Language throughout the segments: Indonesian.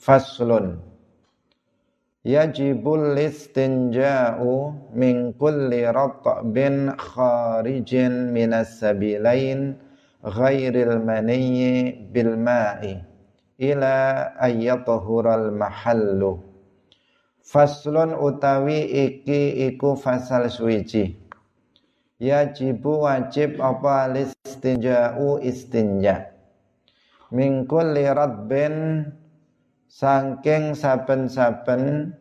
faslun. Yajibul istinja'u min kulli ratbin kharijin minas sabilain ghairil maniyyi bil ma'i ila ayyatuhural mahallu. Faslun utawi iki iku fasal suwiji. Yajibu wajib apa listinja'u istinja' mingkul ben saking saben-saben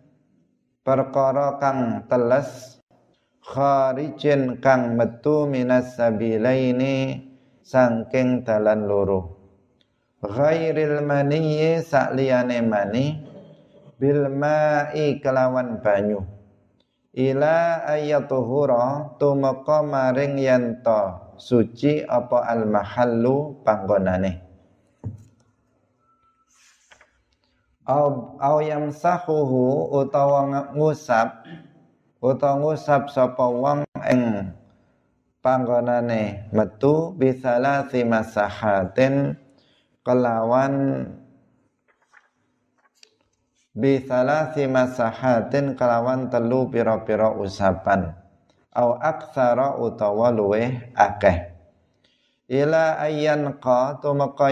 perkara kang teles kharijin kang metu minas sabilaini saking dalan loro. Ghairil maniyyi sakliyane mani bil ma'i kelawan banyu. Ila ayatuhura tumeka maring yanto suci apa al mahallu panggonane au au yamsahuhu utawa ngusap utawa ngusap sapa wong ing panggonane metu bisala masahatin kelawan bisala masahatin kelawan telu pira-pira usapan. Au aktsara utawa luweh akeh. Ila ayyan qa tumeka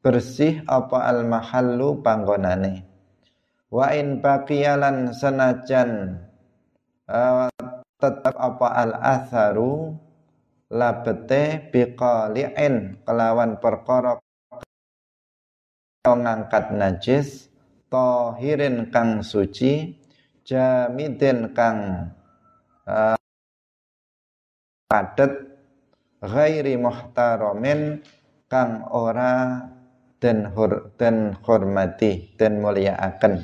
bersih apa al mahallu panggonane? Wa in baqiyalan senajan uh, tetap apa al atharu labete biqali'in kelawan perkara ngangkat najis tohirin kang suci jamidin kang uh, padet ghairi muhtaramin kang ora dan hur dan hormati dan muliaaken.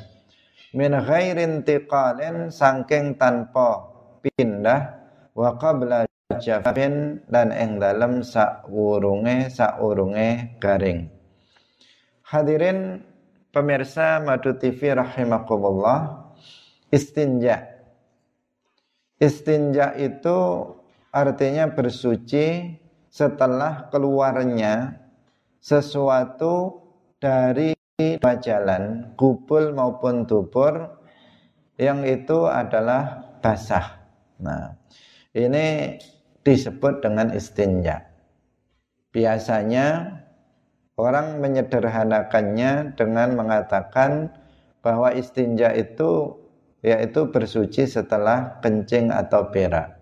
Min ghairin tiqalin sangking tanpa pindah wa qabla jafin dan ing dalem sakwurunge saurunge garing. Hadirin pemirsa Madu TV rahimakumullah istinja. Istinja itu artinya bersuci setelah keluarnya sesuatu dari dua jalan, kubul maupun dubur, yang itu adalah basah. Nah, ini disebut dengan istinja. Biasanya orang menyederhanakannya dengan mengatakan bahwa istinja itu yaitu bersuci setelah kencing atau berak.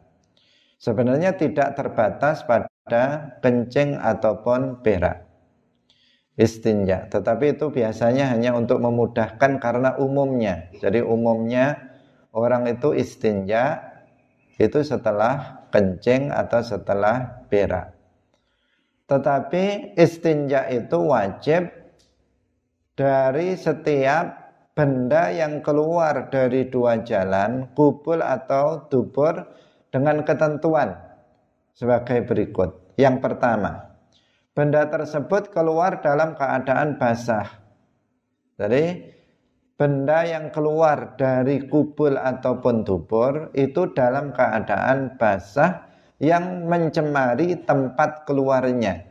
Sebenarnya tidak terbatas pada kencing ataupun berak istinja. Tetapi itu biasanya hanya untuk memudahkan karena umumnya. Jadi umumnya orang itu istinja itu setelah kencing atau setelah berak. Tetapi istinja itu wajib dari setiap benda yang keluar dari dua jalan, kubul atau dubur dengan ketentuan sebagai berikut. Yang pertama, benda tersebut keluar dalam keadaan basah. Jadi benda yang keluar dari kubul ataupun dubur itu dalam keadaan basah yang mencemari tempat keluarnya.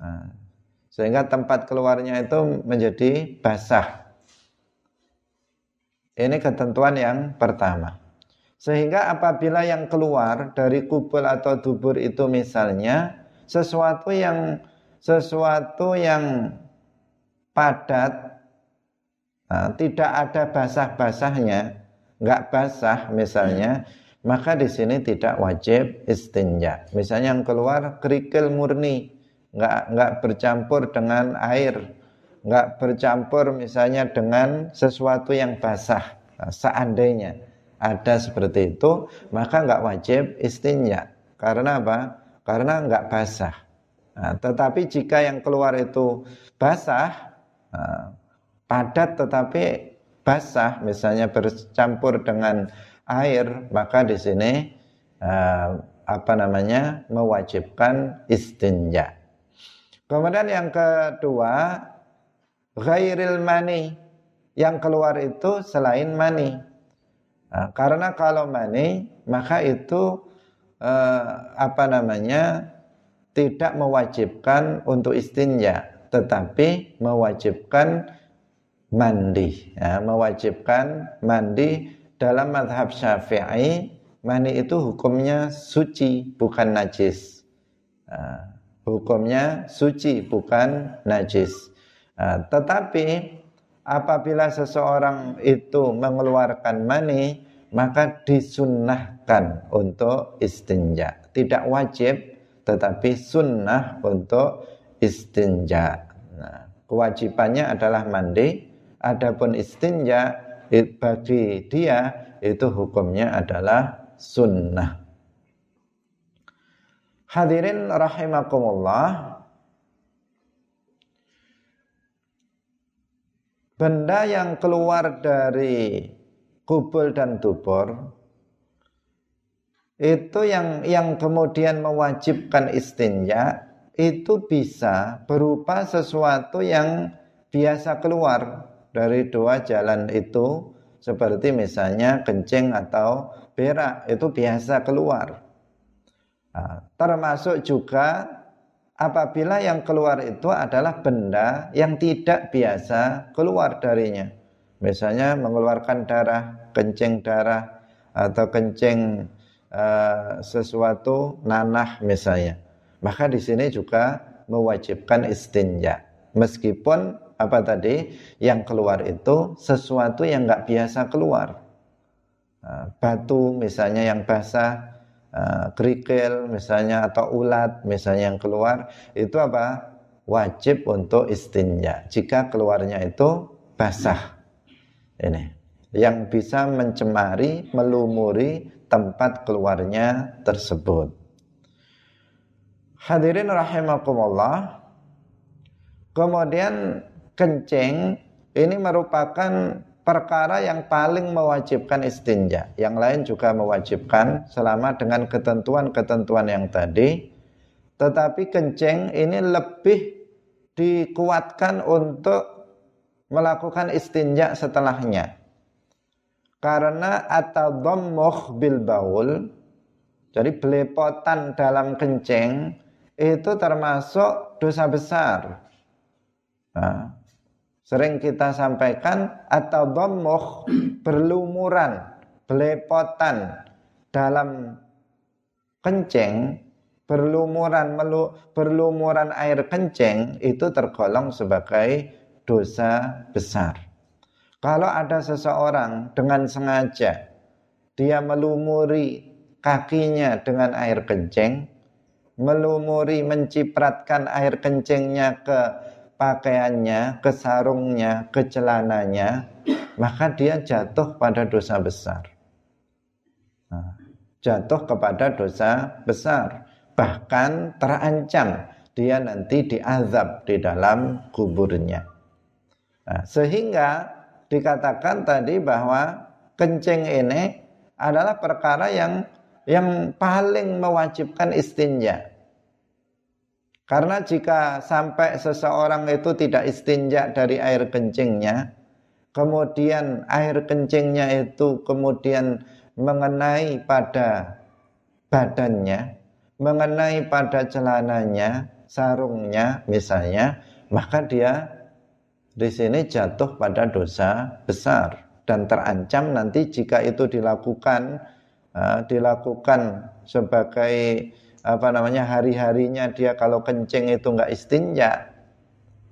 Nah, sehingga tempat keluarnya itu menjadi basah. Ini ketentuan yang pertama. Sehingga apabila yang keluar dari kubul atau dubur itu misalnya sesuatu yang sesuatu yang padat nah, tidak ada basah-basahnya nggak basah misalnya maka di sini tidak wajib istinja. Misalnya yang keluar kerikil murni nggak nggak bercampur dengan air nggak bercampur misalnya dengan sesuatu yang basah nah, seandainya ada seperti itu maka nggak wajib istinja. Karena apa karena enggak basah. Nah, tetapi jika yang keluar itu basah, nah, padat tetapi basah, misalnya bercampur dengan air, maka di sini uh, apa namanya mewajibkan istinja. Kemudian yang kedua, ghairil mani, yang keluar itu selain mani. Nah, karena kalau mani, maka itu eh, apa namanya tidak mewajibkan untuk istinja tetapi mewajibkan mandi. Ya, mewajibkan mandi dalam madhab syafi'i mani itu hukumnya suci bukan najis. Uh, hukumnya suci bukan najis. Uh, tetapi apabila seseorang itu mengeluarkan mani maka disunnahkan untuk istinja tidak wajib tetapi sunnah untuk istinja nah, kewajibannya adalah mandi adapun istinja bagi dia itu hukumnya adalah sunnah. Hadirin rahimakumullah. Benda yang keluar dari kubul dan dubur itu yang yang kemudian mewajibkan istinja itu bisa berupa sesuatu yang biasa keluar dari dua jalan itu seperti misalnya kencing atau berak itu biasa keluar. Nah, termasuk juga apabila yang keluar itu adalah benda yang tidak biasa keluar darinya. Misalnya mengeluarkan darah, kencing darah atau kencing uh, sesuatu nanah misalnya. Maka di sini juga mewajibkan istinja. Meskipun apa tadi yang keluar itu sesuatu yang nggak biasa keluar nah, batu misalnya yang basah uh, kerikil misalnya atau ulat misalnya yang keluar itu apa wajib untuk istinja jika keluarnya itu basah ini yang bisa mencemari melumuri tempat keluarnya tersebut hadirin rahimakumullah kemudian kencing ini merupakan perkara yang paling mewajibkan istinja. Yang lain juga mewajibkan selama dengan ketentuan-ketentuan yang tadi. Tetapi kencing ini lebih dikuatkan untuk melakukan istinja setelahnya. Karena atadhammuh bil baul jadi belepotan dalam kencing itu termasuk dosa besar. Nah, sering kita sampaikan atau bomoh berlumuran, belepotan dalam kencing, berlumuran melu, berlumuran air kencing itu tergolong sebagai dosa besar. Kalau ada seseorang dengan sengaja dia melumuri kakinya dengan air kencing, melumuri mencipratkan air kencingnya ke pakaiannya, ke sarungnya, ke celananya, maka dia jatuh pada dosa besar. Nah, jatuh kepada dosa besar, bahkan terancam dia nanti diazab di dalam kuburnya. Nah, sehingga dikatakan tadi bahwa kencing ini adalah perkara yang yang paling mewajibkan istinja. Karena jika sampai seseorang itu tidak istinja dari air kencingnya, kemudian air kencingnya itu kemudian mengenai pada badannya, mengenai pada celananya, sarungnya misalnya, maka dia di sini jatuh pada dosa besar dan terancam nanti jika itu dilakukan uh, dilakukan sebagai apa namanya hari-harinya dia kalau kencing itu nggak istinja.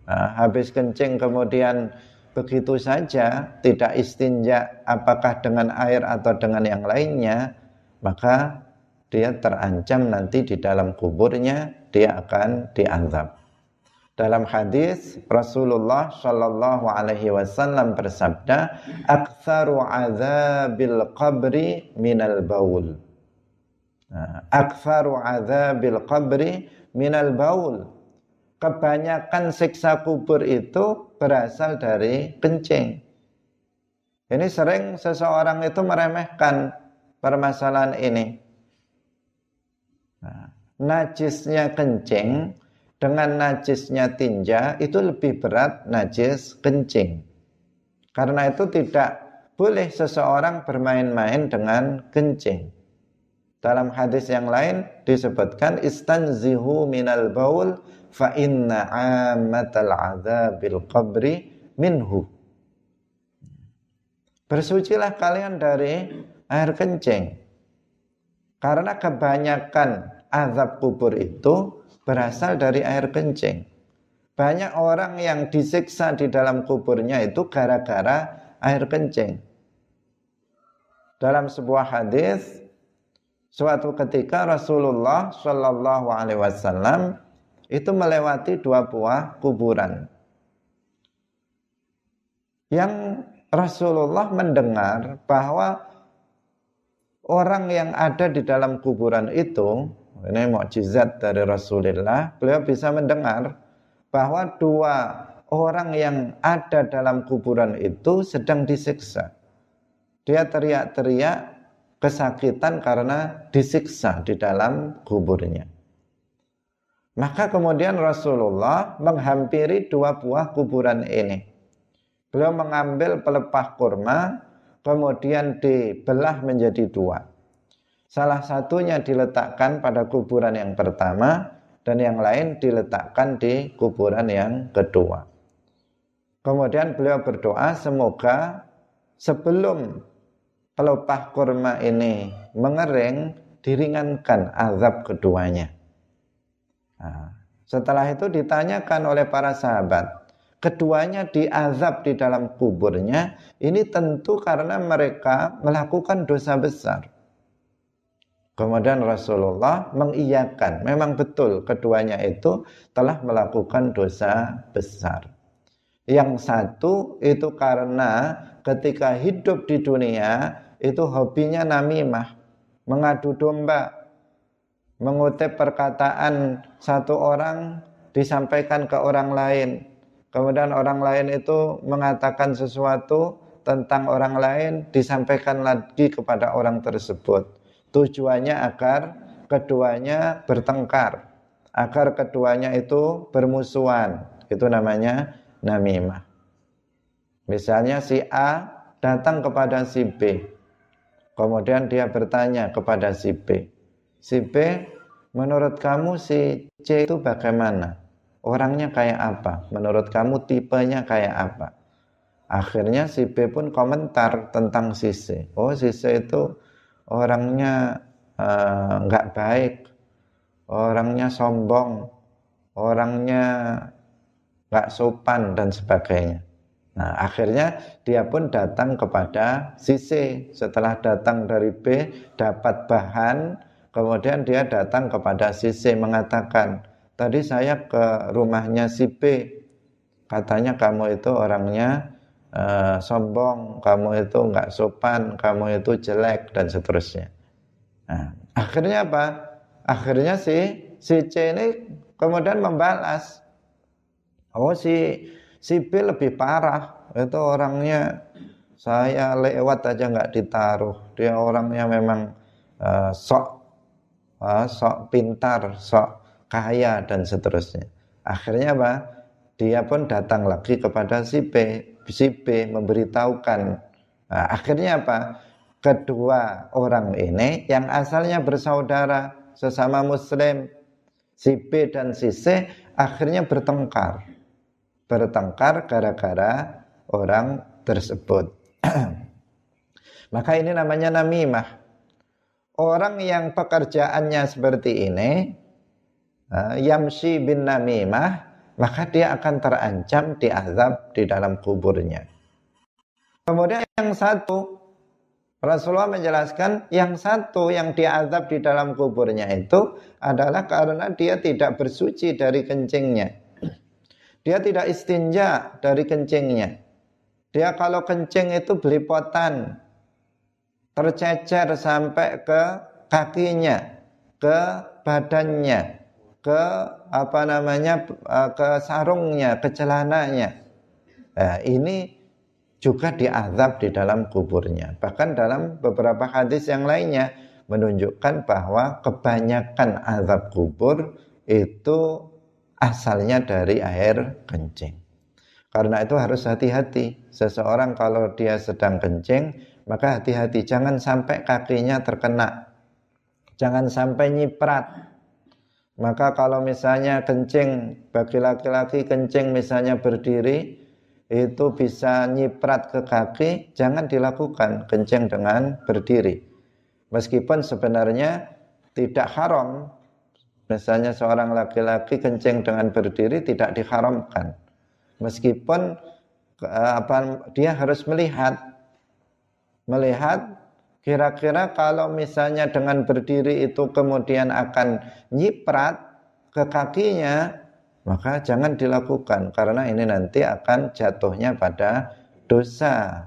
Nah, habis kencing kemudian begitu saja tidak istinja apakah dengan air atau dengan yang lainnya maka dia terancam nanti di dalam kuburnya dia akan dianggap dalam hadis Rasulullah Shallallahu Alaihi Wasallam bersabda, "Aktsaru azabil qabri minal baul." Akfaru adzabil qabri minal baul. Kebanyakan siksa kubur itu berasal dari kencing. Ini sering seseorang itu meremehkan permasalahan ini. Nah, najisnya kencing dengan najisnya tinja itu lebih berat najis kencing. Karena itu tidak boleh seseorang bermain-main dengan kencing. Dalam hadis yang lain disebutkan istanzihu minal baul fa inna amatal adzabil qabri minhu. Bersucilah kalian dari air kencing. Karena kebanyakan azab kubur itu berasal dari air kencing. Banyak orang yang disiksa di dalam kuburnya itu gara-gara air kencing. Dalam sebuah hadis Suatu ketika Rasulullah Shallallahu Alaihi Wasallam itu melewati dua buah kuburan. Yang Rasulullah mendengar bahwa orang yang ada di dalam kuburan itu, ini mukjizat dari Rasulullah, beliau bisa mendengar bahwa dua orang yang ada dalam kuburan itu sedang disiksa. Dia teriak-teriak kesakitan karena disiksa di dalam kuburnya. Maka kemudian Rasulullah menghampiri dua buah kuburan ini. Beliau mengambil pelepah kurma, kemudian dibelah menjadi dua. Salah satunya diletakkan pada kuburan yang pertama, dan yang lain diletakkan di kuburan yang kedua. Kemudian beliau berdoa semoga sebelum pelepah kurma ini mengering, diringankan azab keduanya. Nah, setelah itu ditanyakan oleh para sahabat, keduanya diazab di dalam kuburnya, ini tentu karena mereka melakukan dosa besar. Kemudian Rasulullah mengiyakan, memang betul keduanya itu telah melakukan dosa besar. Yang satu itu karena ketika hidup di dunia itu hobinya namimah, mengadu domba, mengutip perkataan satu orang disampaikan ke orang lain. Kemudian orang lain itu mengatakan sesuatu tentang orang lain disampaikan lagi kepada orang tersebut. Tujuannya agar keduanya bertengkar, agar keduanya itu bermusuhan. Itu namanya namimah. Misalnya si A datang kepada si B Kemudian dia bertanya kepada si B. Si B, menurut kamu si C itu bagaimana? Orangnya kayak apa? Menurut kamu tipenya kayak apa? Akhirnya si B pun komentar tentang si C. Oh si C itu orangnya eh, nggak uh, baik, orangnya sombong, orangnya nggak sopan dan sebagainya. Nah, akhirnya dia pun datang kepada si C. Setelah datang dari B, dapat bahan, kemudian dia datang kepada si C mengatakan, tadi saya ke rumahnya si B, katanya kamu itu orangnya uh, sombong, kamu itu nggak sopan, kamu itu jelek dan seterusnya. Nah, akhirnya apa? Akhirnya si si C ini kemudian membalas, oh si Si B lebih parah, itu orangnya saya lewat aja nggak ditaruh. Dia orangnya memang uh, sok uh, sok pintar, sok kaya dan seterusnya. Akhirnya apa? Dia pun datang lagi kepada si B, si memberitahukan. Nah, akhirnya apa? Kedua orang ini yang asalnya bersaudara sesama muslim, si B dan si C akhirnya bertengkar bertengkar gara-gara orang tersebut. Maka ini namanya namimah. Orang yang pekerjaannya seperti ini, uh, yamsi bin namimah, maka dia akan terancam diazab di dalam kuburnya. Kemudian yang satu, Rasulullah menjelaskan yang satu yang diazab di dalam kuburnya itu adalah karena dia tidak bersuci dari kencingnya. Dia tidak istinja dari kencingnya. Dia kalau kencing itu belipotan, tercecer sampai ke kakinya, ke badannya, ke apa namanya, eh, ke sarungnya, ke celananya. Nah, ini juga diazab di dalam kuburnya. Bahkan dalam beberapa hadis yang lainnya menunjukkan bahwa kebanyakan azab kubur itu asalnya dari air kencing. Karena itu harus hati-hati. Seseorang kalau dia sedang kencing, maka hati-hati jangan sampai kakinya terkena Jangan sampai nyiprat. Maka kalau misalnya kencing bagi laki-laki kencing misalnya berdiri itu bisa nyiprat ke kaki, jangan dilakukan kencing dengan berdiri. Meskipun sebenarnya tidak haram. Misalnya seorang laki-laki kencing dengan berdiri tidak diharamkan. Meskipun eh, apa dia harus melihat melihat Kira-kira kalau misalnya dengan berdiri itu kemudian akan nyiprat ke kakinya, maka jangan dilakukan karena ini nanti akan jatuhnya pada dosa.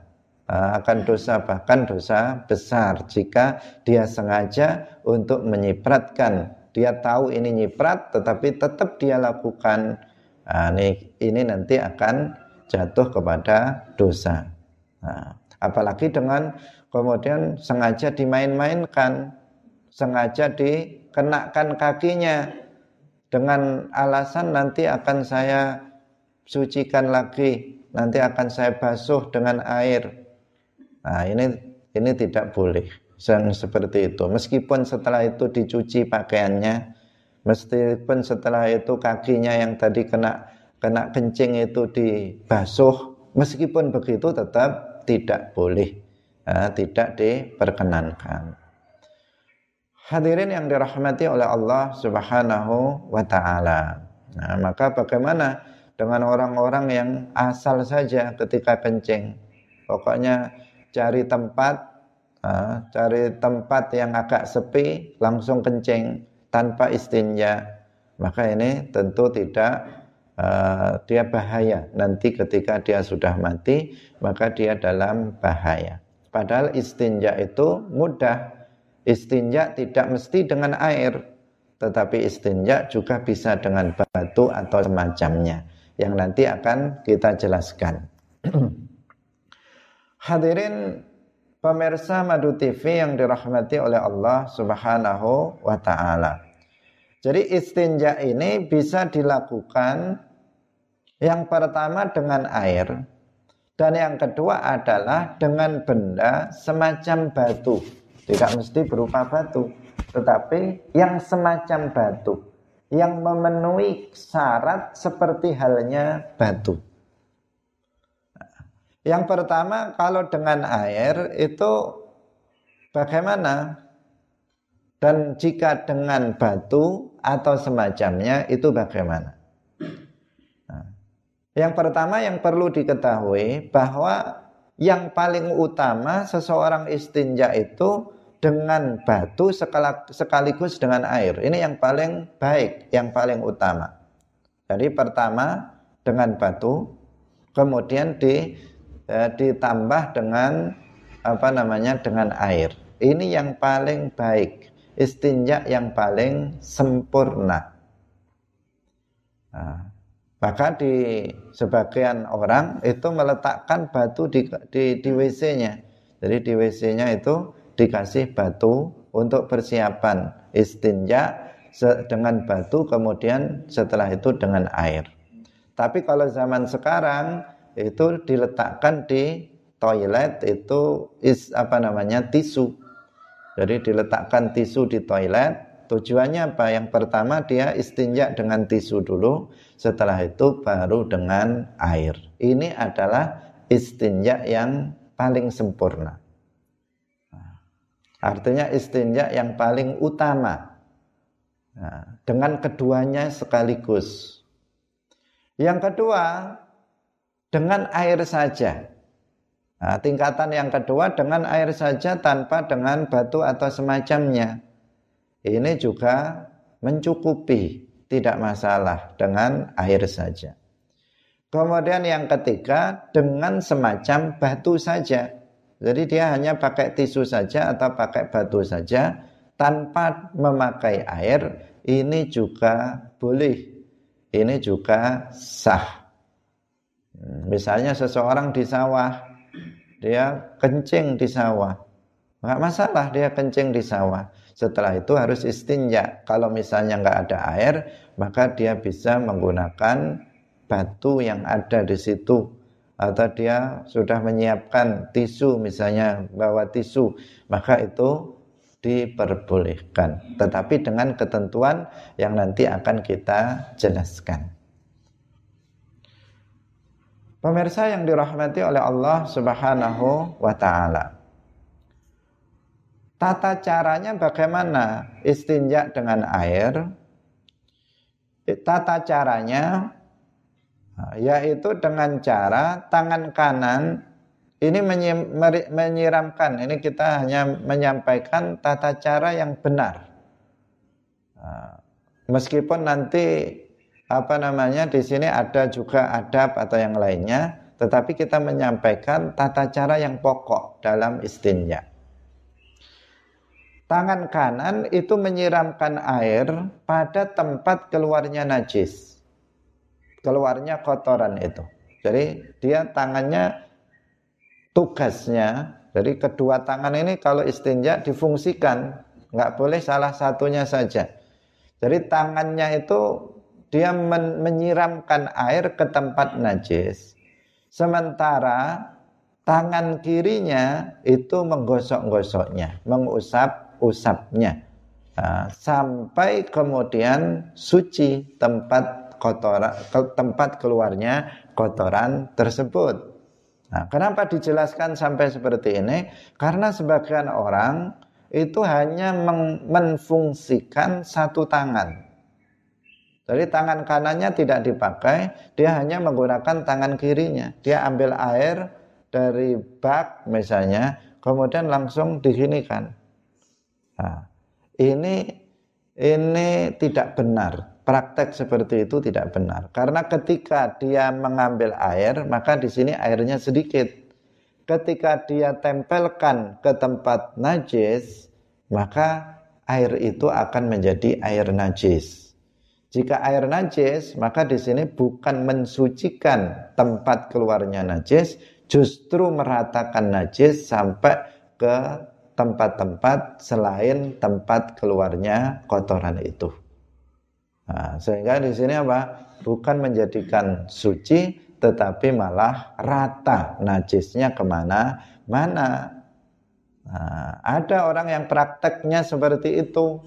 Akan dosa bahkan dosa besar jika dia sengaja untuk menyipratkan. Dia tahu ini nyiprat tetapi tetap dia lakukan. Nah, ini, ini nanti akan jatuh kepada dosa. Nah, apalagi dengan kemudian sengaja dimain-mainkan, sengaja dikenakan kakinya dengan alasan nanti akan saya sucikan lagi, nanti akan saya basuh dengan air. Nah, ini ini tidak boleh yang seperti itu. Meskipun setelah itu dicuci pakaiannya, meskipun setelah itu kakinya yang tadi kena kena kencing itu dibasuh, meskipun begitu tetap tidak boleh uh, tidak diperkenankan. Hadirin yang dirahmati oleh Allah Subhanahu wa taala. Nah, maka bagaimana dengan orang-orang yang asal saja ketika kencing? Pokoknya cari tempat uh, cari tempat yang agak sepi langsung kencing tanpa istinja. Maka ini tentu tidak Uh, dia bahaya nanti ketika dia sudah mati maka dia dalam bahaya Padahal istinja itu mudah. Istinja tidak mesti dengan air, tetapi istinja juga bisa dengan batu atau semacamnya yang nanti akan kita jelaskan. Hadirin pemirsa Madu TV yang dirahmati oleh Allah Subhanahu wa taala. Jadi istinja ini bisa dilakukan yang pertama dengan air, dan yang kedua adalah dengan benda semacam batu. Tidak mesti berupa batu, tetapi yang semacam batu yang memenuhi syarat seperti halnya batu. Yang pertama kalau dengan air itu bagaimana? Dan jika dengan batu atau semacamnya itu bagaimana? Yang pertama yang perlu diketahui bahwa yang paling utama seseorang istinja itu dengan batu sekaligus dengan air. Ini yang paling baik, yang paling utama. Jadi pertama dengan batu, kemudian di, eh, ditambah dengan apa namanya dengan air. Ini yang paling baik, istinja yang paling sempurna. Nah, maka di sebagian orang itu meletakkan batu di, di, di WC-nya. Jadi di WC-nya itu dikasih batu untuk persiapan istinja dengan batu kemudian setelah itu dengan air. Tapi kalau zaman sekarang itu diletakkan di toilet itu is apa namanya tisu. Jadi diletakkan tisu di toilet Tujuannya apa? Yang pertama dia istinja dengan tisu dulu, setelah itu baru dengan air. Ini adalah istinja yang paling sempurna. Nah, artinya istinja yang paling utama. Nah, dengan keduanya sekaligus. Yang kedua, dengan air saja. Nah, tingkatan yang kedua dengan air saja tanpa dengan batu atau semacamnya ini juga mencukupi, tidak masalah dengan air saja. Kemudian yang ketiga dengan semacam batu saja. Jadi dia hanya pakai tisu saja atau pakai batu saja tanpa memakai air. Ini juga boleh. Ini juga sah. Misalnya seseorang di sawah, dia kencing di sawah. Enggak masalah dia kencing di sawah. Setelah itu harus istinja. Kalau misalnya nggak ada air, maka dia bisa menggunakan batu yang ada di situ. Atau dia sudah menyiapkan tisu, misalnya bawa tisu, maka itu diperbolehkan tetapi dengan ketentuan yang nanti akan kita jelaskan Pemirsa yang dirahmati oleh Allah Subhanahu wa taala. Tata caranya bagaimana istinja dengan air? Tata caranya yaitu dengan cara tangan kanan ini menyiramkan. Ini kita hanya menyampaikan tata cara yang benar. Meskipun nanti apa namanya di sini ada juga adab atau yang lainnya, tetapi kita menyampaikan tata cara yang pokok dalam istinja. Tangan kanan itu menyiramkan air pada tempat keluarnya najis. Keluarnya kotoran itu. Jadi dia tangannya tugasnya, jadi kedua tangan ini kalau istinja difungsikan, nggak boleh salah satunya saja. Jadi tangannya itu dia men menyiramkan air ke tempat najis. Sementara tangan kirinya itu menggosok-gosoknya, Nah, sampai kemudian suci tempat kotoran tempat keluarnya kotoran tersebut. Nah, kenapa dijelaskan sampai seperti ini? Karena sebagian orang itu hanya menfungsikan satu tangan. Jadi tangan kanannya tidak dipakai, dia hanya menggunakan tangan kirinya. Dia ambil air dari bak misalnya, kemudian langsung diginikan. Nah, ini ini tidak benar praktek seperti itu tidak benar. Karena ketika dia mengambil air, maka di sini airnya sedikit. Ketika dia tempelkan ke tempat najis, maka air itu akan menjadi air najis. Jika air najis, maka di sini bukan mensucikan tempat keluarnya najis, justru meratakan najis sampai ke tempat-tempat selain tempat keluarnya kotoran itu. Nah, sehingga di sini apa? Bukan menjadikan suci, tetapi malah rata najisnya ke mana mana. Nah, ada orang yang prakteknya seperti itu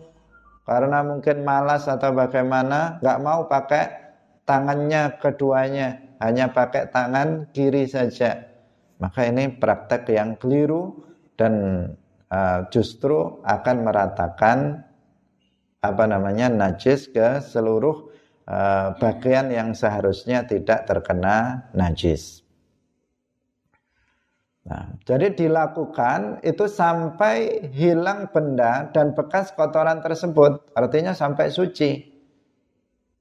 karena mungkin malas atau bagaimana, nggak mau pakai tangannya keduanya, hanya pakai tangan kiri saja. Maka ini praktek yang keliru dan uh, justru akan meratakan apa namanya najis ke seluruh uh, bagian yang seharusnya tidak terkena najis. Nah, jadi dilakukan itu sampai hilang benda dan bekas kotoran tersebut, artinya sampai suci.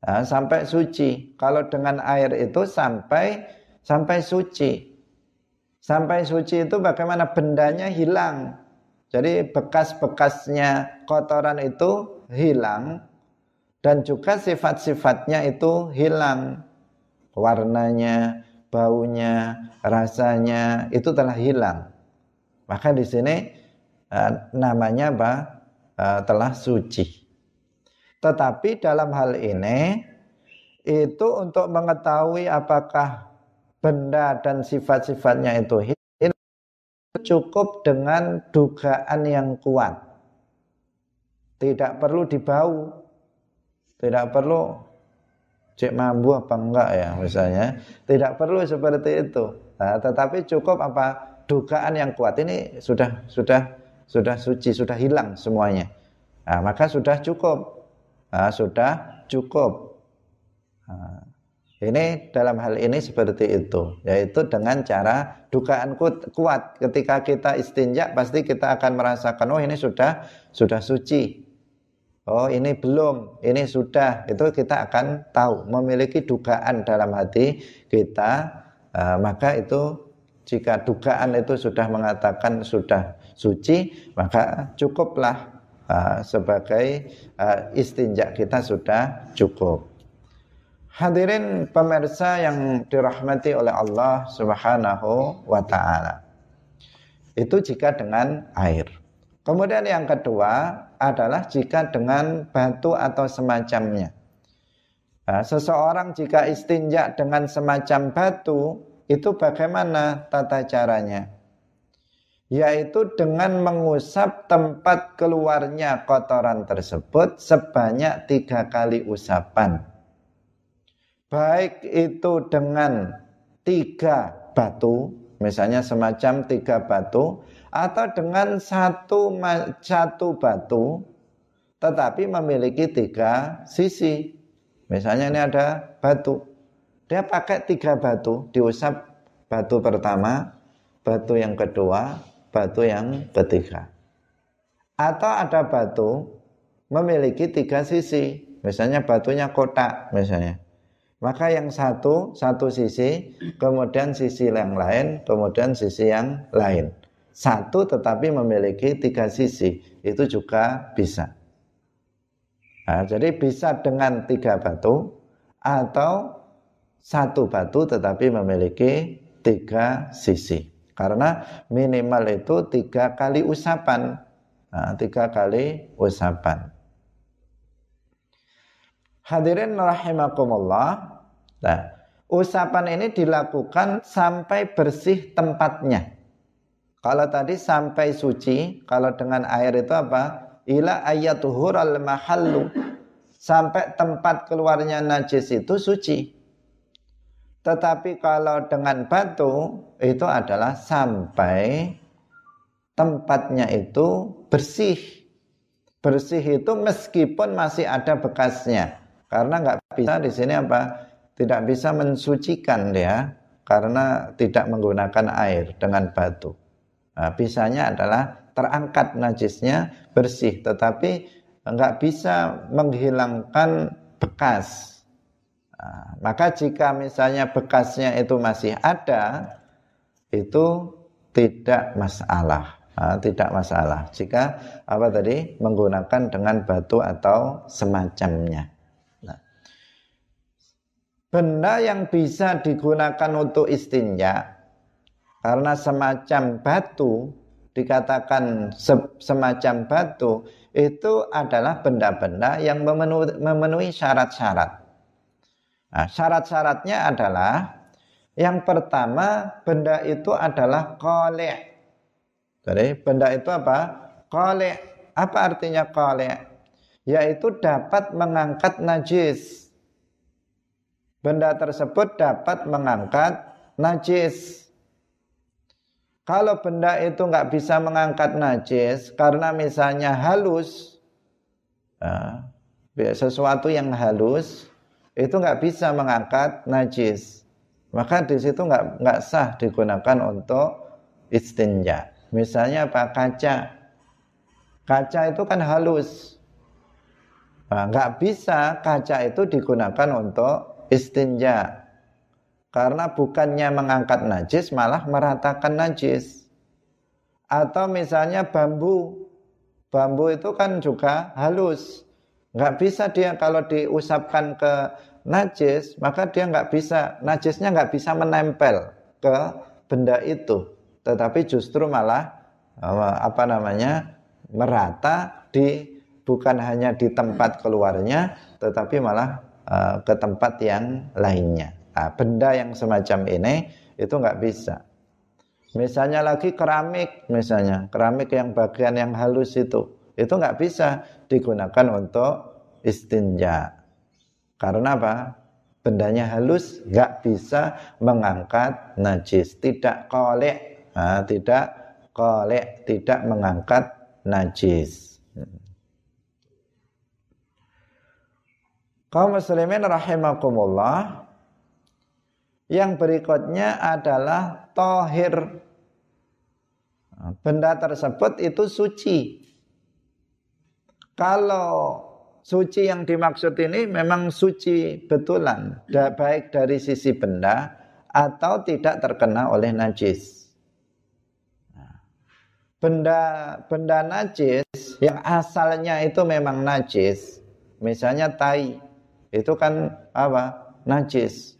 Nah, sampai suci. Kalau dengan air itu sampai sampai suci. Sampai suci itu bagaimana bendanya hilang. Jadi bekas-bekasnya kotoran itu hilang dan juga sifat-sifatnya itu hilang. Warnanya, baunya, rasanya itu telah hilang. Maka di sini uh, namanya apa? Uh, telah suci. Tetapi dalam hal ini itu untuk mengetahui apakah benda dan sifat-sifatnya itu hilang cukup dengan dugaan yang kuat. Tidak perlu dibau. Tidak perlu cek mambu apa enggak ya misalnya. Tidak perlu seperti itu. Nah, tetapi cukup apa dugaan yang kuat ini sudah sudah sudah suci, sudah hilang semuanya. Nah, maka sudah cukup. Nah, sudah cukup. Ini dalam hal ini seperti itu, yaitu dengan cara dugaan kuat. Ketika kita istinja pasti kita akan merasakan oh ini sudah sudah suci. Oh ini belum, ini sudah. Itu kita akan tahu, memiliki dugaan dalam hati kita. Uh, maka itu jika dugaan itu sudah mengatakan sudah suci, maka cukuplah uh, sebagai uh, istinja kita sudah cukup. Hadirin pemirsa yang dirahmati oleh Allah Subhanahu wa taala. Itu jika dengan air. Kemudian yang kedua adalah jika dengan batu atau semacamnya. Nah, seseorang jika istinja dengan semacam batu, itu bagaimana tata caranya? yaitu dengan mengusap tempat keluarnya kotoran tersebut sebanyak tiga kali usapan. Baik itu dengan tiga batu, misalnya semacam tiga batu, atau dengan satu satu batu, tetapi memiliki tiga sisi. Misalnya ini ada batu, dia pakai tiga batu, diusap batu pertama, batu yang kedua, batu yang ketiga. Atau ada batu memiliki tiga sisi, misalnya batunya kotak misalnya. Maka yang satu, satu sisi, kemudian sisi yang lain, kemudian sisi yang lain. Satu tetapi memiliki tiga sisi, itu juga bisa. Nah, jadi bisa dengan tiga batu atau satu batu tetapi memiliki tiga sisi. Karena minimal itu tiga kali usapan. Nah, tiga kali usapan. Hadirin rahimakumullah. Nah, usapan ini dilakukan sampai bersih tempatnya. Kalau tadi sampai suci, kalau dengan air itu apa? Ila ayatuhur al mahallu. Sampai tempat keluarnya najis itu suci. Tetapi kalau dengan batu itu adalah sampai tempatnya itu bersih. Bersih itu meskipun masih ada bekasnya. Karena nggak bisa di sini apa? Tidak bisa mensucikan dia karena tidak menggunakan air dengan batu. Nah, bisanya adalah terangkat najisnya bersih, tetapi nggak bisa menghilangkan bekas Nah, maka jika misalnya bekasnya itu masih ada, itu tidak masalah. Nah, tidak masalah jika apa tadi menggunakan dengan batu atau semacamnya. Benda yang bisa digunakan untuk istinja karena semacam batu dikatakan se semacam batu itu adalah benda-benda yang memenuhi syarat-syarat. Nah, syarat-syaratnya adalah yang pertama benda itu adalah kole. Jadi benda itu apa? Kole. Apa artinya kole? Yaitu dapat mengangkat najis. Benda tersebut dapat mengangkat najis. Kalau benda itu nggak bisa mengangkat najis karena misalnya halus, nah, sesuatu yang halus, itu nggak bisa mengangkat najis. Maka di situ nggak nggak sah digunakan untuk istinja. Misalnya apa kaca. Kaca itu kan halus. Nah, nggak bisa kaca itu digunakan untuk istinja. Karena bukannya mengangkat najis malah meratakan najis. Atau misalnya bambu. Bambu itu kan juga halus. Nggak bisa dia kalau diusapkan ke najis maka dia nggak bisa najisnya nggak bisa menempel ke benda itu. Tetapi justru malah apa namanya merata di bukan hanya di tempat keluarnya tetapi malah uh, ke tempat yang lainnya nah, benda yang semacam ini itu nggak bisa misalnya lagi keramik misalnya keramik yang bagian yang halus itu itu nggak bisa digunakan untuk istinja. Karena apa? Bendanya halus, nggak bisa mengangkat najis. Tidak kolek, nah, tidak kolek, tidak mengangkat najis. Kaum muslimin rahimakumullah Yang berikutnya adalah tohir Benda tersebut itu suci. Kalau suci yang dimaksud ini memang suci betulan, baik dari sisi benda atau tidak terkena oleh najis. Benda benda najis yang asalnya itu memang najis, misalnya tai, itu kan apa? Najis.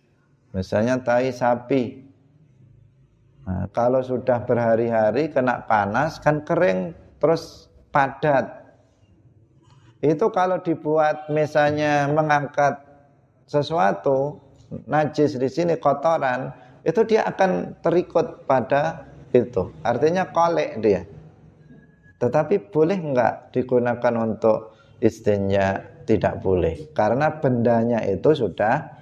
Misalnya tai sapi. Nah, kalau sudah berhari-hari kena panas kan kering terus padat itu kalau dibuat misalnya mengangkat sesuatu najis di sini kotoran itu dia akan terikut pada itu. Artinya kolek dia. Tetapi boleh enggak digunakan untuk istinja? Tidak boleh. Karena bendanya itu sudah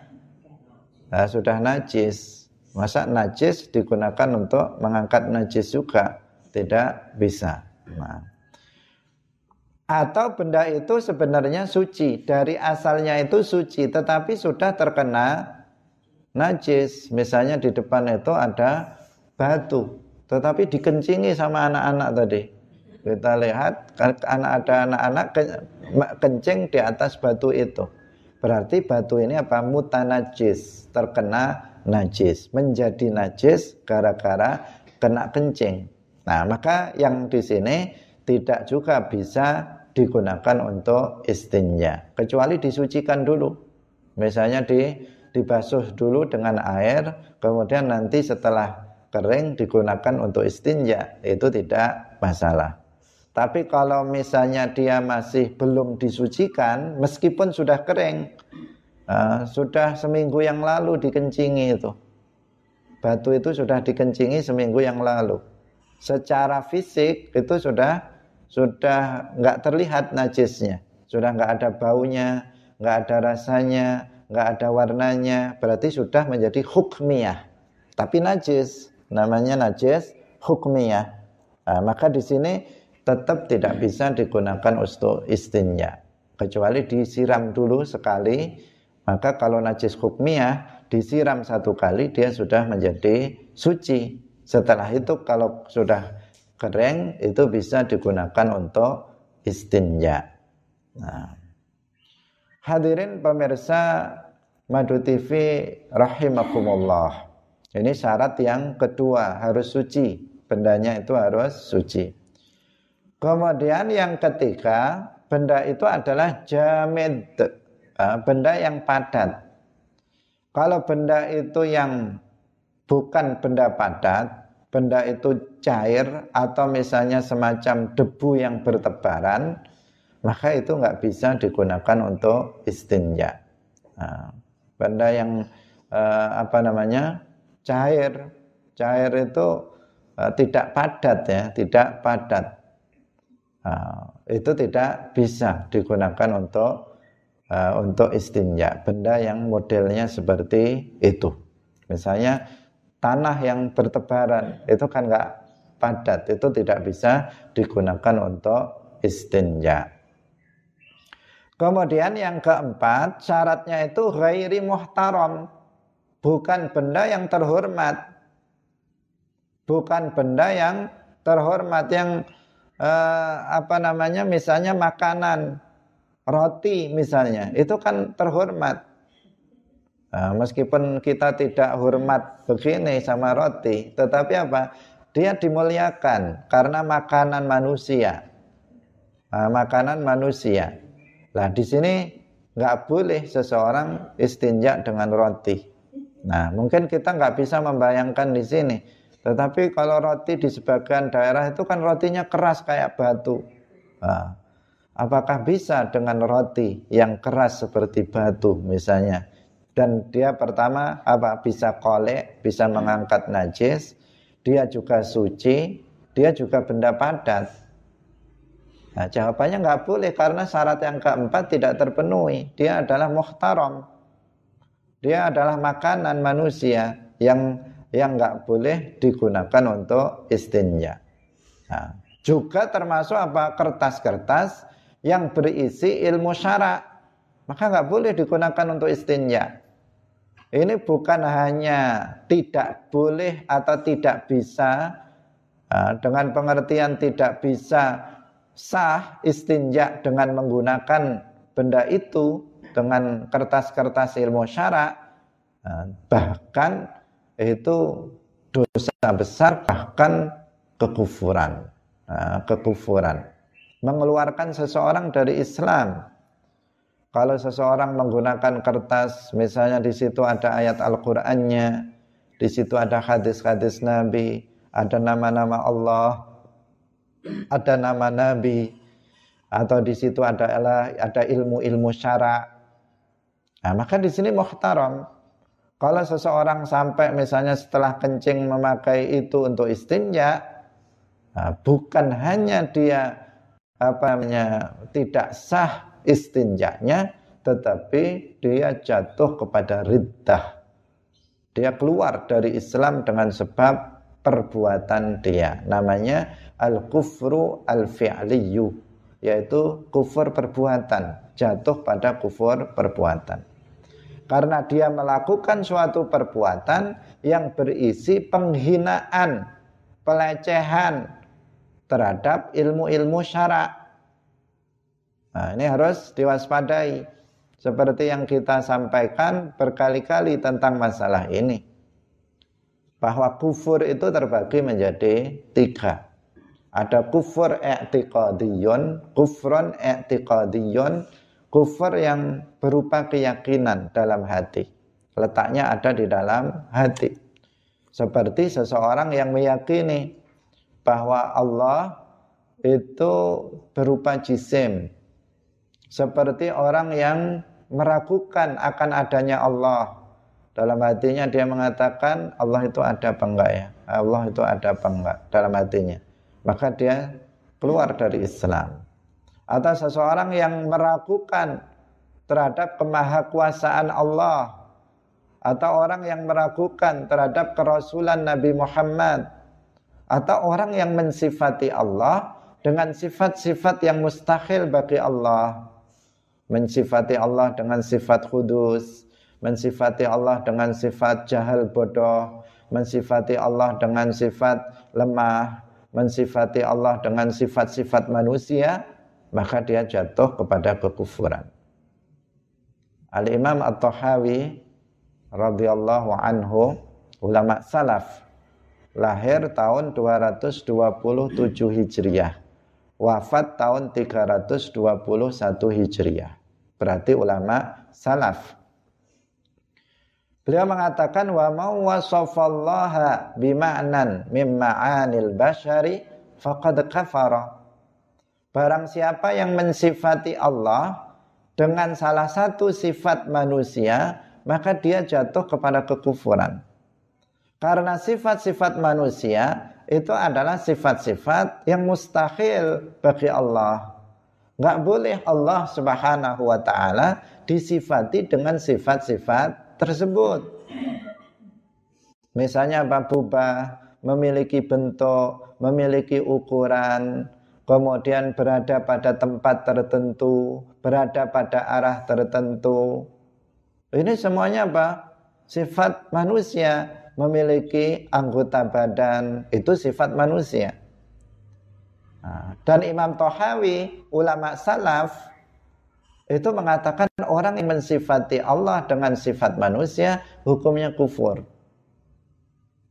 nah, sudah najis. Masa najis digunakan untuk mengangkat najis juga? Tidak bisa. Nah. Atau benda itu sebenarnya suci. Dari asalnya itu suci. Tetapi sudah terkena najis. Misalnya di depan itu ada batu. Tetapi dikencingi sama anak-anak tadi. Kita lihat anak ada anak-anak kencing di atas batu itu. Berarti batu ini apa? Mutanajis, terkena najis, menjadi najis gara-gara kena kencing. Nah, maka yang di sini tidak juga bisa digunakan untuk istinja, kecuali disucikan dulu. Misalnya di dibasuh dulu dengan air, kemudian nanti setelah kering digunakan untuk istinja, itu tidak masalah. Tapi kalau misalnya dia masih belum disucikan, meskipun sudah kering, uh, sudah seminggu yang lalu dikencingi itu, batu itu sudah dikencingi seminggu yang lalu. Secara fisik itu sudah sudah nggak terlihat najisnya, sudah nggak ada baunya, nggak ada rasanya, nggak ada warnanya, berarti sudah menjadi hukmiyah. Tapi najis, namanya najis hukmiyah. Nah, maka di sini tetap tidak bisa digunakan untuk istinja kecuali disiram dulu sekali maka kalau najis hukmiyah disiram satu kali dia sudah menjadi suci setelah itu kalau sudah kering itu bisa digunakan untuk istinja. Nah. Hadirin pemirsa Madu TV rahimakumullah. Ini syarat yang kedua harus suci. Bendanya itu harus suci. Kemudian yang ketiga, benda itu adalah jamid. Benda yang padat. Kalau benda itu yang bukan benda padat, benda itu cair atau misalnya semacam debu yang bertebaran, maka itu nggak bisa digunakan untuk istinja. Nah, benda yang eh, apa namanya cair, cair itu eh, tidak padat ya, tidak padat. Nah, itu tidak bisa digunakan untuk uh, untuk istinja. Benda yang modelnya seperti itu. Misalnya tanah yang bertebaran itu kan nggak padat itu tidak bisa digunakan untuk istinja. Kemudian yang keempat syaratnya itu ghairi muhtaram bukan benda yang terhormat bukan benda yang terhormat yang eh, apa namanya misalnya makanan roti misalnya itu kan terhormat Nah, meskipun kita tidak hormat begini sama roti, tetapi apa? Dia dimuliakan karena makanan manusia. Nah, makanan manusia. Nah, di sini nggak boleh seseorang istinja dengan roti. Nah, mungkin kita nggak bisa membayangkan di sini. Tetapi kalau roti di sebagian daerah itu kan rotinya keras kayak batu. Nah, apakah bisa dengan roti yang keras seperti batu misalnya? dan dia pertama apa bisa kolek, bisa mengangkat najis, dia juga suci, dia juga benda padat. Nah, jawabannya nggak boleh karena syarat yang keempat tidak terpenuhi. Dia adalah muhtaram. Dia adalah makanan manusia yang yang nggak boleh digunakan untuk istinja. Nah, juga termasuk apa kertas-kertas yang berisi ilmu syarak maka nggak boleh digunakan untuk istinja. Ini bukan hanya tidak boleh atau tidak bisa dengan pengertian tidak bisa sah istinja dengan menggunakan benda itu dengan kertas-kertas ilmu syarak bahkan itu dosa besar bahkan kekufuran kekufuran mengeluarkan seseorang dari Islam kalau seseorang menggunakan kertas, misalnya di situ ada ayat Al-Qur'annya, di situ ada hadis-hadis Nabi, ada nama-nama Allah, ada nama Nabi, atau di situ ada ada ilmu-ilmu syara. Nah, maka di sini muhtaram. Kalau seseorang sampai misalnya setelah kencing memakai itu untuk istinja, nah, bukan hanya dia apa namanya tidak sah istinjanya, tetapi dia jatuh kepada riddah. Dia keluar dari Islam dengan sebab perbuatan dia. Namanya al-kufru al-fi'liyu, yaitu kufur perbuatan, jatuh pada kufur perbuatan. Karena dia melakukan suatu perbuatan yang berisi penghinaan, pelecehan terhadap ilmu-ilmu syarak. Nah, ini harus diwaspadai. Seperti yang kita sampaikan berkali-kali tentang masalah ini. Bahwa kufur itu terbagi menjadi tiga. Ada kufur i'tiqadiyun, kufron i'tiqadiyun, kufur yang berupa keyakinan dalam hati. Letaknya ada di dalam hati. Seperti seseorang yang meyakini bahwa Allah itu berupa jisim. Seperti orang yang meragukan akan adanya Allah. Dalam hatinya dia mengatakan Allah itu ada apa enggak ya? Allah itu ada apa enggak dalam hatinya. Maka dia keluar dari Islam. Atau seseorang yang meragukan terhadap kemahakuasaan Allah. Atau orang yang meragukan terhadap kerasulan Nabi Muhammad. Atau orang yang mensifati Allah dengan sifat-sifat yang mustahil bagi Allah. Mensifati Allah dengan sifat kudus, mensifati Allah dengan sifat jahal bodoh, mensifati Allah dengan sifat lemah, mensifati Allah dengan sifat-sifat manusia, maka dia jatuh kepada kekufuran. Al-Imam At-Tahawi radhiyallahu anhu ulama salaf lahir tahun 227 Hijriah wafat tahun 321 Hijriah. Berarti ulama salaf. Beliau mengatakan wa mau wasafallaha bima'nan mim ma'anil bashari faqad kafara. Barang siapa yang mensifati Allah dengan salah satu sifat manusia, maka dia jatuh kepada kekufuran. Karena sifat-sifat manusia itu adalah sifat-sifat yang mustahil bagi Allah. Nggak boleh Allah subhanahu wa ta'ala disifati dengan sifat-sifat tersebut. Misalnya babubah memiliki bentuk, memiliki ukuran, kemudian berada pada tempat tertentu, berada pada arah tertentu. Ini semuanya apa? Sifat manusia memiliki anggota badan itu sifat manusia. Nah, dan Imam Tohawi, ulama salaf, itu mengatakan orang yang mensifati Allah dengan sifat manusia, hukumnya kufur.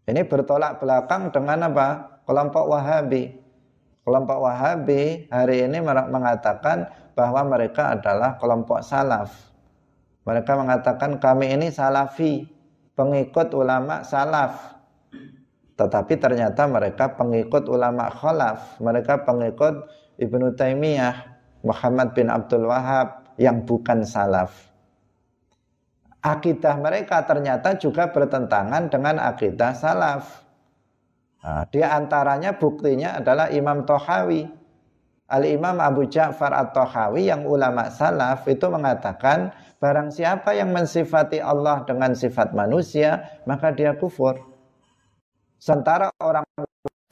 Ini bertolak belakang dengan apa? Kelompok Wahabi. Kelompok Wahabi hari ini mengatakan bahwa mereka adalah kelompok salaf. Mereka mengatakan kami ini salafi pengikut ulama salaf. Tetapi ternyata mereka pengikut ulama khalaf. Mereka pengikut Ibnu Taimiyah Muhammad bin Abdul Wahab yang bukan salaf. Akidah mereka ternyata juga bertentangan dengan akidah salaf nah, di antaranya buktinya adalah Imam Tohawi Al-Imam Abu Ja'far At-Tahawi yang ulama salaf itu mengatakan barang siapa yang mensifati Allah dengan sifat manusia maka dia kufur. Sementara orang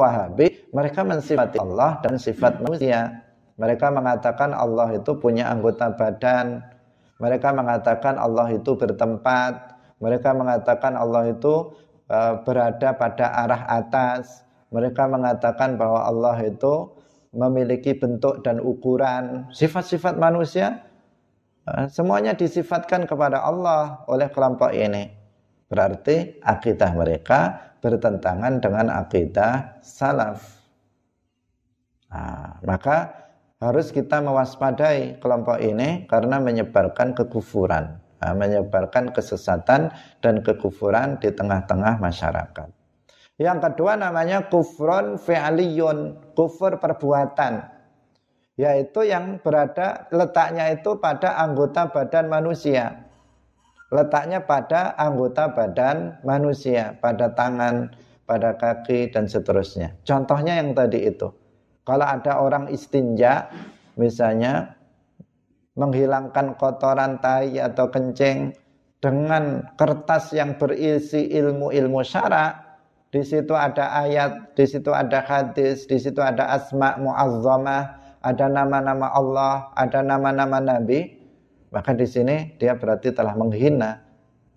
Wahabi mereka mensifati Allah dan sifat manusia. Mereka mengatakan Allah itu punya anggota badan. Mereka mengatakan Allah itu bertempat. Mereka mengatakan Allah itu berada pada arah atas. Mereka mengatakan bahwa Allah itu memiliki bentuk dan ukuran, sifat-sifat manusia, eh, semuanya disifatkan kepada Allah oleh kelompok ini. Berarti akidah mereka bertentangan dengan akidah salaf. Nah, maka harus kita mewaspadai kelompok ini karena menyebarkan kekufuran, menyebarkan kesesatan dan kekufuran di tengah-tengah masyarakat. Yang kedua namanya kufron fi'liyun, kufur perbuatan. Yaitu yang berada letaknya itu pada anggota badan manusia. letaknya pada anggota badan manusia, pada tangan, pada kaki dan seterusnya. Contohnya yang tadi itu. Kalau ada orang istinja misalnya menghilangkan kotoran tai atau kencing dengan kertas yang berisi ilmu-ilmu syara, di situ ada ayat, di situ ada hadis, di situ ada asma muazzamah, ada nama-nama Allah, ada nama-nama nabi, maka di sini dia berarti telah menghina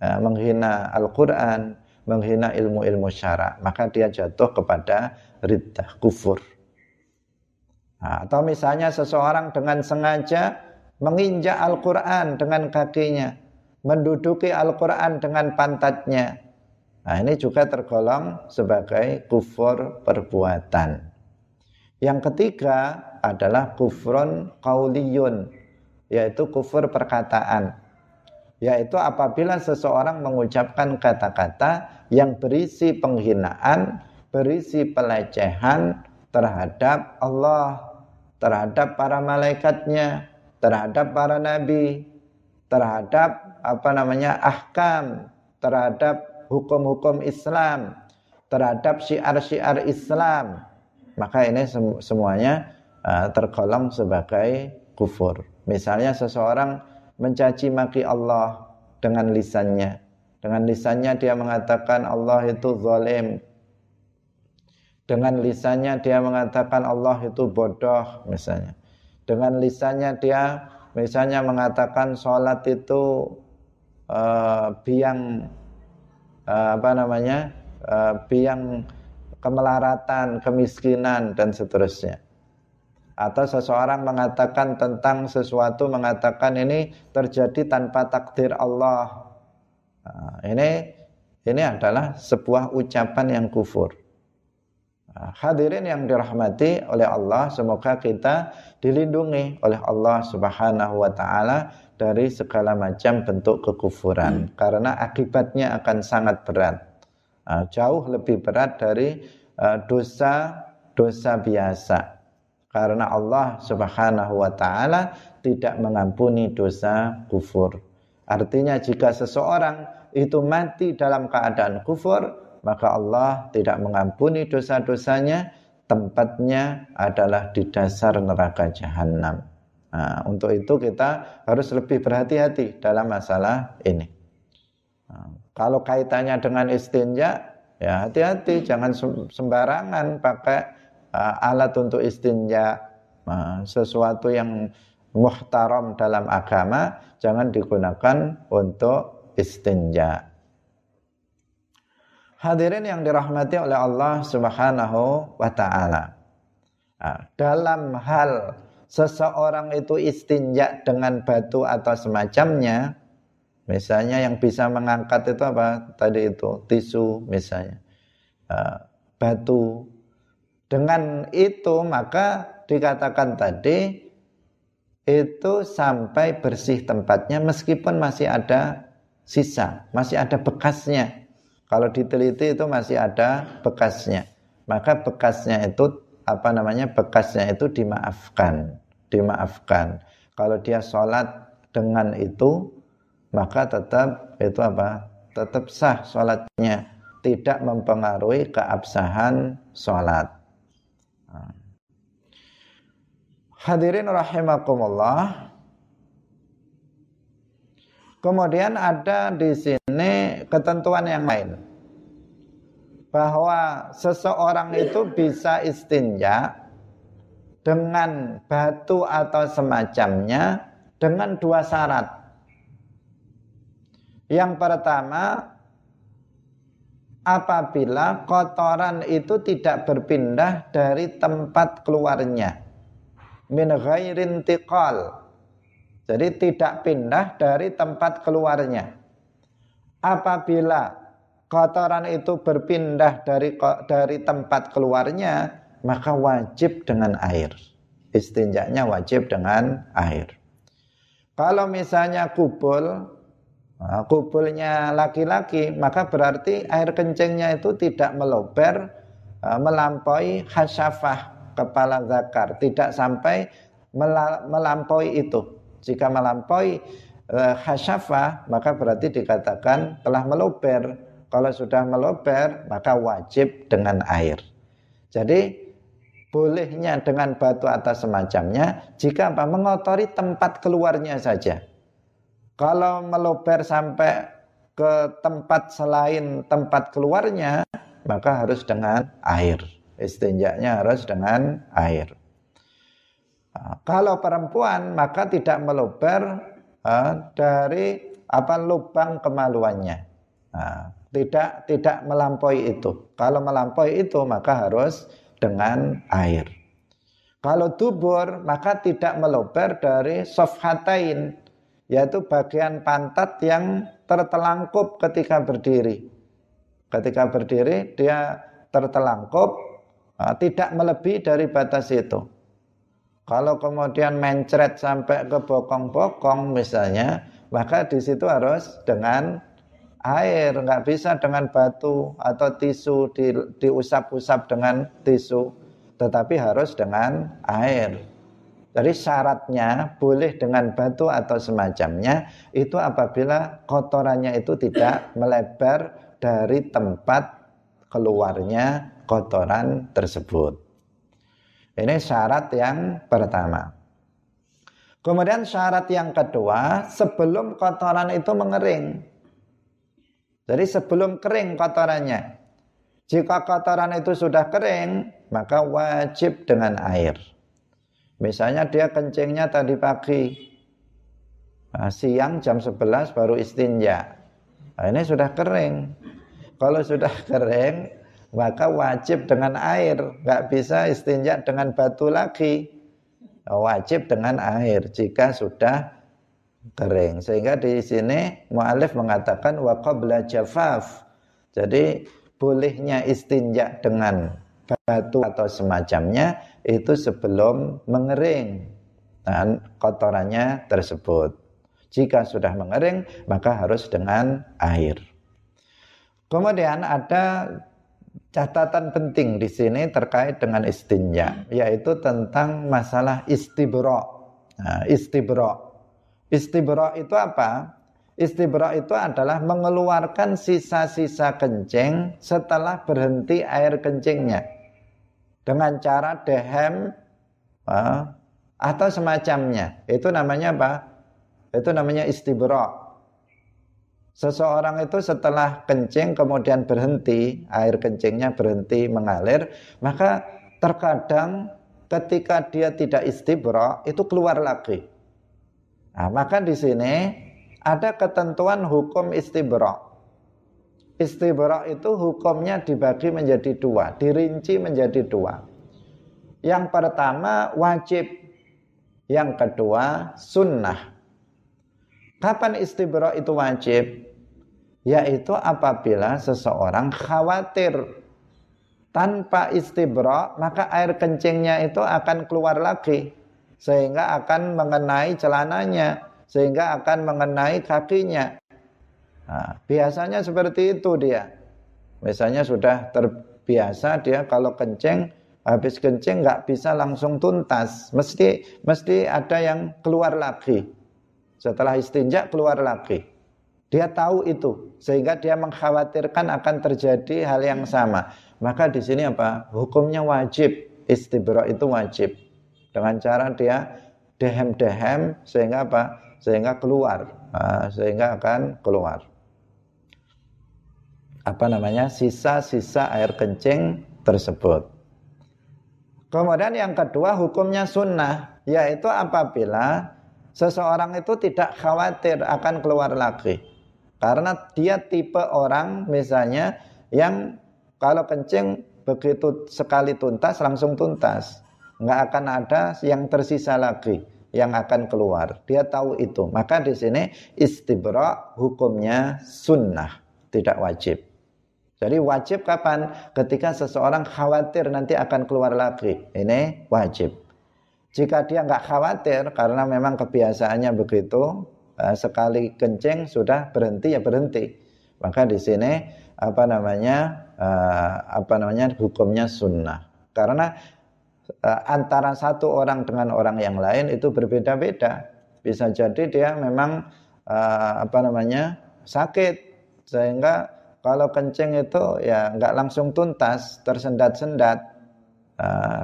ya, menghina Al-Qur'an, menghina ilmu-ilmu syara, maka dia jatuh kepada riddah kufur. Nah, atau misalnya seseorang dengan sengaja menginjak Al-Quran dengan kakinya, menduduki Al-Quran dengan pantatnya. Nah ini juga tergolong sebagai kufur perbuatan. Yang ketiga adalah kufrun kauliyun, yaitu kufur perkataan. Yaitu apabila seseorang mengucapkan kata-kata yang berisi penghinaan, berisi pelecehan terhadap Allah, terhadap para malaikatnya, terhadap para nabi, terhadap apa namanya ahkam, terhadap hukum-hukum Islam, terhadap syiar-syiar Islam, maka ini semuanya uh, tergolong sebagai kufur. Misalnya seseorang mencaci maki Allah dengan lisannya. Dengan lisannya dia mengatakan Allah itu zalim. Dengan lisannya dia mengatakan Allah itu bodoh misalnya dengan lisannya dia misalnya mengatakan sholat itu uh, biang uh, apa namanya uh, biang kemelaratan, kemiskinan dan seterusnya. Atau seseorang mengatakan tentang sesuatu mengatakan ini terjadi tanpa takdir Allah. Nah, ini ini adalah sebuah ucapan yang kufur. Ah, hadirin yang dirahmati oleh Allah, semoga kita dilindungi oleh Allah Subhanahu wa taala dari segala macam bentuk kekufuran hmm. karena akibatnya akan sangat berat. Ah, jauh lebih berat dari ah, dosa dosa biasa. Karena Allah Subhanahu wa taala tidak mengampuni dosa kufur. Artinya jika seseorang itu mati dalam keadaan kufur, maka Allah tidak mengampuni dosa-dosanya tempatnya adalah di dasar neraka jahanam. Nah, untuk itu kita harus lebih berhati-hati dalam masalah ini. Nah, kalau kaitannya dengan istinja, ya hati-hati, jangan sembarangan pakai uh, alat untuk istinja. Nah, sesuatu yang muhtaram dalam agama jangan digunakan untuk istinja. Hadirin yang dirahmati oleh Allah Subhanahu wa taala. Nah, dalam hal seseorang itu istinja dengan batu atau semacamnya, misalnya yang bisa mengangkat itu apa? Tadi itu tisu misalnya. Uh, batu. Dengan itu maka dikatakan tadi itu sampai bersih tempatnya meskipun masih ada sisa, masih ada bekasnya kalau diteliti itu masih ada bekasnya. Maka bekasnya itu apa namanya? Bekasnya itu dimaafkan, dimaafkan. Kalau dia sholat dengan itu, maka tetap itu apa? Tetap sah sholatnya, tidak mempengaruhi keabsahan sholat. Hadirin rahimakumullah. Kemudian ada di sini ketentuan yang lain. Bahwa seseorang itu bisa istinja dengan batu atau semacamnya dengan dua syarat. Yang pertama, apabila kotoran itu tidak berpindah dari tempat keluarnya. Min ghairin tiqal jadi tidak pindah dari tempat keluarnya. Apabila kotoran itu berpindah dari dari tempat keluarnya, maka wajib dengan air. Istinjaknya wajib dengan air. Kalau misalnya kubul, nah, kubulnya laki-laki, maka berarti air kencingnya itu tidak melober, uh, melampaui hasyafah kepala zakar, tidak sampai melampaui itu. Jika melampaui khasyafah maka berarti dikatakan telah melober kalau sudah melober maka wajib dengan air. Jadi bolehnya dengan batu atau semacamnya jika apa mengotori tempat keluarnya saja. Kalau melober sampai ke tempat selain tempat keluarnya maka harus dengan air. Istinjaknya harus dengan air. Nah, kalau perempuan maka tidak melober uh, dari apa lubang kemaluannya. Tidak tidak melampaui itu. Kalau melampaui itu maka harus dengan air. Kalau dubur maka tidak melober dari sofhatain yaitu bagian pantat yang tertelangkup ketika berdiri. Ketika berdiri dia tertelangkup tidak melebihi dari batas itu kalau kemudian mencret sampai ke bokong-bokong misalnya, maka di situ harus dengan air, nggak bisa dengan batu atau tisu di, diusap-usap dengan tisu, tetapi harus dengan air. Jadi syaratnya boleh dengan batu atau semacamnya itu apabila kotorannya itu tidak melebar dari tempat keluarnya kotoran tersebut. Ini syarat yang pertama. Kemudian syarat yang kedua, sebelum kotoran itu mengering. Jadi sebelum kering kotorannya. Jika kotoran itu sudah kering, maka wajib dengan air. Misalnya dia kencingnya tadi pagi, nah, siang jam 11 baru istinja. Nah, ini sudah kering. Kalau sudah kering, maka wajib dengan air, nggak bisa istinja dengan batu lagi. Wajib dengan air jika sudah kering. Sehingga di sini mu'alif mengatakan wa qabla jafaf. Jadi bolehnya istinja dengan batu atau semacamnya itu sebelum mengering dan kotorannya tersebut. Jika sudah mengering maka harus dengan air. Kemudian ada catatan penting di sini terkait dengan istinja yaitu tentang masalah istibro. Nah, istibro. Istibro itu apa? Istibro itu adalah mengeluarkan sisa-sisa kencing setelah berhenti air kencingnya dengan cara dehem uh, atau semacamnya. Itu namanya apa? Itu namanya istibro. Seseorang itu setelah kencing kemudian berhenti, air kencingnya berhenti mengalir, maka terkadang ketika dia tidak istibra itu keluar lagi. Nah, maka di sini ada ketentuan hukum istibra. Istibra itu hukumnya dibagi menjadi dua, dirinci menjadi dua. Yang pertama wajib, yang kedua sunnah. Kapan istibra itu wajib? Yaitu apabila seseorang khawatir tanpa istibra maka air kencingnya itu akan keluar lagi sehingga akan mengenai celananya sehingga akan mengenai kakinya. Nah, biasanya seperti itu dia. Misalnya sudah terbiasa dia kalau kencing habis kencing nggak bisa langsung tuntas, mesti mesti ada yang keluar lagi. Setelah istinja keluar lagi. Dia tahu itu sehingga dia mengkhawatirkan akan terjadi hal yang sama. Maka di sini apa? Hukumnya wajib. Istibra itu wajib. Dengan cara dia dehem-dehem sehingga apa? Sehingga keluar. Nah, sehingga akan keluar. Apa namanya? Sisa-sisa air kencing tersebut. Kemudian yang kedua hukumnya sunnah, yaitu apabila seseorang itu tidak khawatir akan keluar lagi. Karena dia tipe orang misalnya yang kalau kencing begitu sekali tuntas langsung tuntas. Nggak akan ada yang tersisa lagi yang akan keluar. Dia tahu itu. Maka di sini istibra hukumnya sunnah, tidak wajib. Jadi wajib kapan? Ketika seseorang khawatir nanti akan keluar lagi. Ini wajib. Jika dia nggak khawatir karena memang kebiasaannya begitu, eh, sekali kencing sudah berhenti ya berhenti. Maka di sini apa namanya eh, apa namanya hukumnya sunnah. Karena eh, antara satu orang dengan orang yang lain itu berbeda-beda. Bisa jadi dia memang apa namanya sakit sehingga kalau kencing itu ya nggak langsung tuntas tersendat-sendat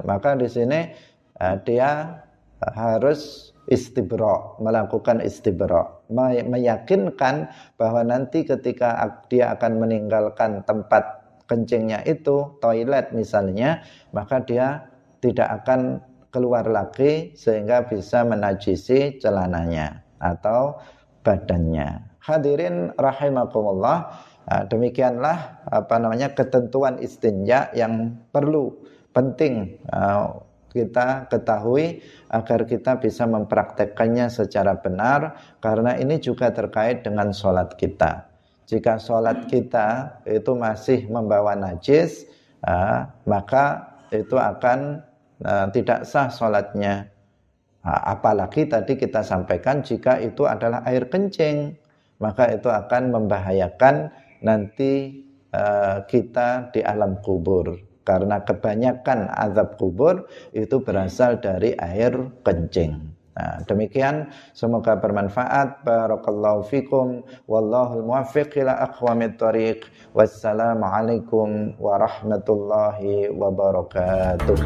maka di sini dia harus istibro melakukan istibro meyakinkan bahwa nanti ketika dia akan meninggalkan tempat kencingnya itu toilet misalnya maka dia tidak akan keluar lagi sehingga bisa menajisi celananya atau badannya. Hadirin rahimakumullah, nah, demikianlah apa namanya ketentuan istinja yang perlu penting uh, kita ketahui agar kita bisa mempraktekkannya secara benar karena ini juga terkait dengan sholat kita. Jika sholat kita itu masih membawa najis, uh, maka itu akan uh, tidak sah sholatnya. Nah, apalagi tadi kita sampaikan jika itu adalah air kencing, maka itu akan membahayakan nanti uh, kita di alam kubur. Karena kebanyakan azab kubur itu berasal dari air kencing. Nah, demikian semoga bermanfaat. Barakallahu fikum wallahu muwaffiq ila aqwamit thoriq. Wassalamualaikum warahmatullahi wabarakatuh.